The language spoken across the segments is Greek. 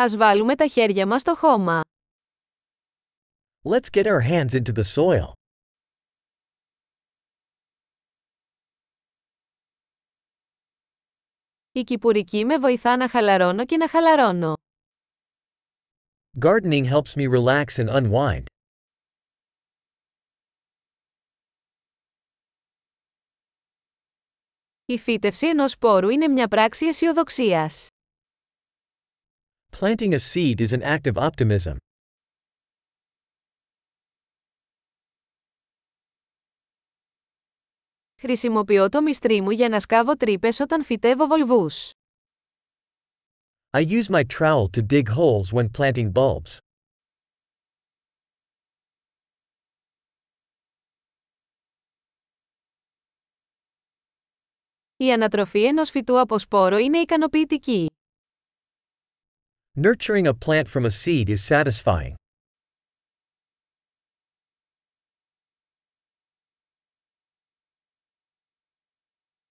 Ας βάλουμε τα χέρια μας στο χώμα. Let's get our hands into the soil. Η κυπουρική με βοηθά να χαλαρώνω και να χαλαρώνω. Gardening helps me relax and unwind. Η φύτευση ενός σπόρου είναι μια πράξη αισιοδοξίας. Planting a seed is an act of optimism. Χρησιμοποιώ το μυστρί μου για να σκάβω τρύπες όταν φυτεύω βολβούς. I use my trowel to dig holes when planting bulbs. Η ανατροφή ενός φυτού από σπόρο είναι ικανοποιητική. Nurturing a plant from a seed is satisfying.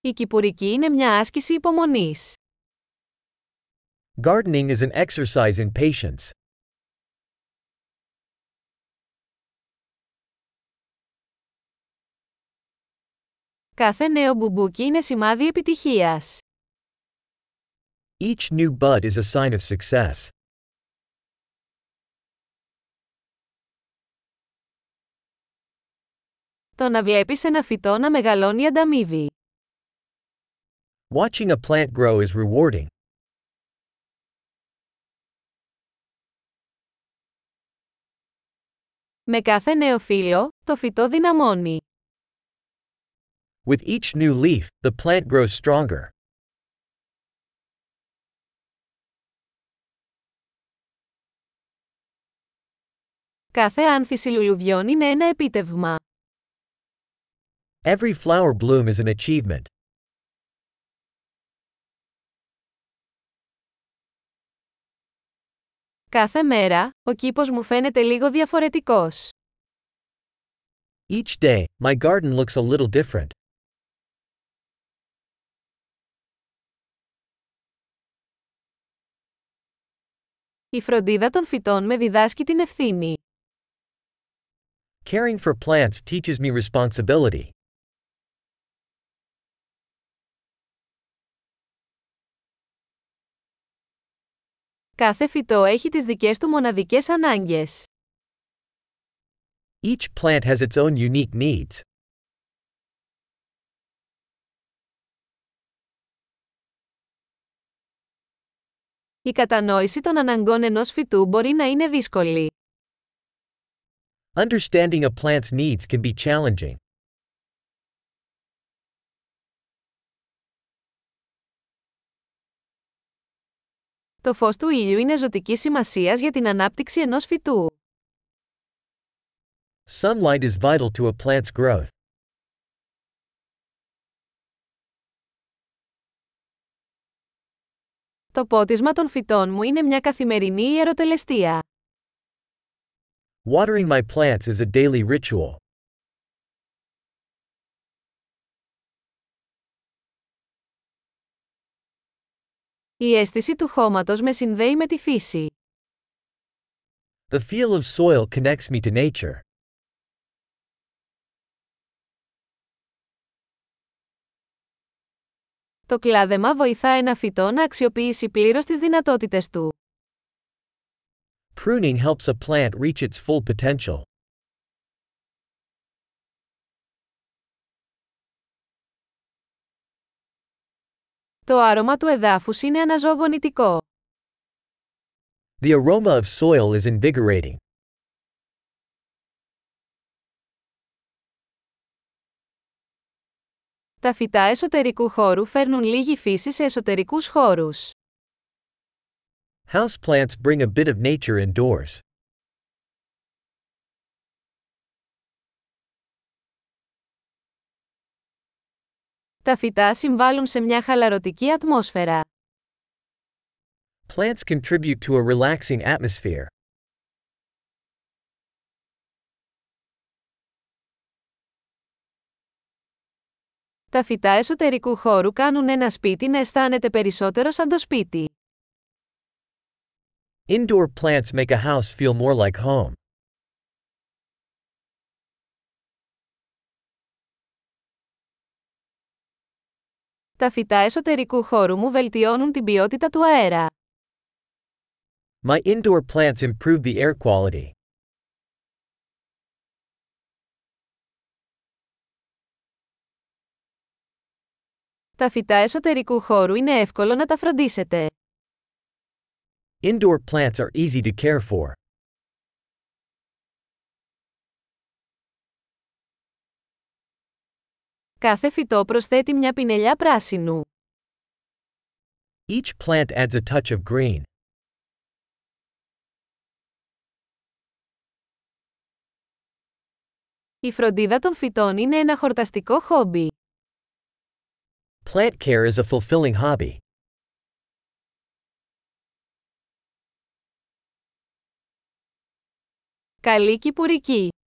Η κυπουρική είναι μια άσκηση υπομονής. Gardening is an exercise in patience. Κάθε νέο μπουμπούκι είναι σημάδι επιτυχίας. Each new bud is a sign of success. Το να βλέπεις ένα φυτό να μεγαλώνει ανταμείβει. Watching a plant grow is rewarding. Με κάθε νέο φύλλο, το φυτό δυναμώνει. With each new leaf, the plant grows stronger. Κάθε άνθηση λουλουδιών είναι ένα επίτευγμα. Every flower bloom is an achievement. Κάθε μέρα, ο κήπος μου φαίνεται λίγο διαφορετικός. Each day, my garden looks a little different. Η φροντίδα των φυτών με διδάσκει την ευθύνη. Caring for plants teaches me responsibility. Κάθε φυτό έχει τις δικές του μοναδικές ανάγκες. Each plant has its own unique needs. Η κατανόηση των αναγκών ενός φυτού μπορεί να είναι δύσκολη. Understanding a plant's needs can be challenging. Το φως του ήλιου είναι ζωτική σημασίας για την ανάπτυξη ενός φυτού. Sunlight is vital to a plant's growth. Το πότισμα των φυτών μου είναι μια καθημερινή ιεροτελεστία. Watering my plants is a daily ritual. Η αίσθηση του χώματος με συνδέει με τη φύση. The feel of soil connects me to nature. Το κλάδεμα βοηθά ένα φυτό να αξιοποιήσει πλήρως τις δυνατότητες του. Pruning helps a plant reach its full potential. Το άρωμα του εδάφους είναι αναζωογονητικό. The aroma of soil is invigorating. Τα φυτά εσωτερικού χώρου φέρνουν λίγη φύση σε εσωτερικούς χώρους. Houseplants bring a bit of nature indoors. Τα φυτά συμβάλλουν σε μια χαλαρωτική ατμόσφαιρα. Plants contribute to a relaxing atmosphere. Τα φυτά εσωτερικού χώρου κάνουν ένα σπίτι να αισθάνεται περισσότερο σαν το σπίτι. Indoor plants make a house feel more like home. Τα φυτά εσωτερικού χώρου μου βελτιώνουν την ποιότητα του αέρα. My indoor plants improve the air quality. Τα φυτά εσωτερικού χώρου είναι εύκολο να τα φροντίσετε. Indoor plants are easy to care for. Κάθε φυτό προσθέτει μια πινελιά πράσινου. Each plant adds a touch of green. Η φροντίδα των φυτών είναι ένα χορταστικό χόμπι. Plant care is a fulfilling hobby. Καλή κυπουρική!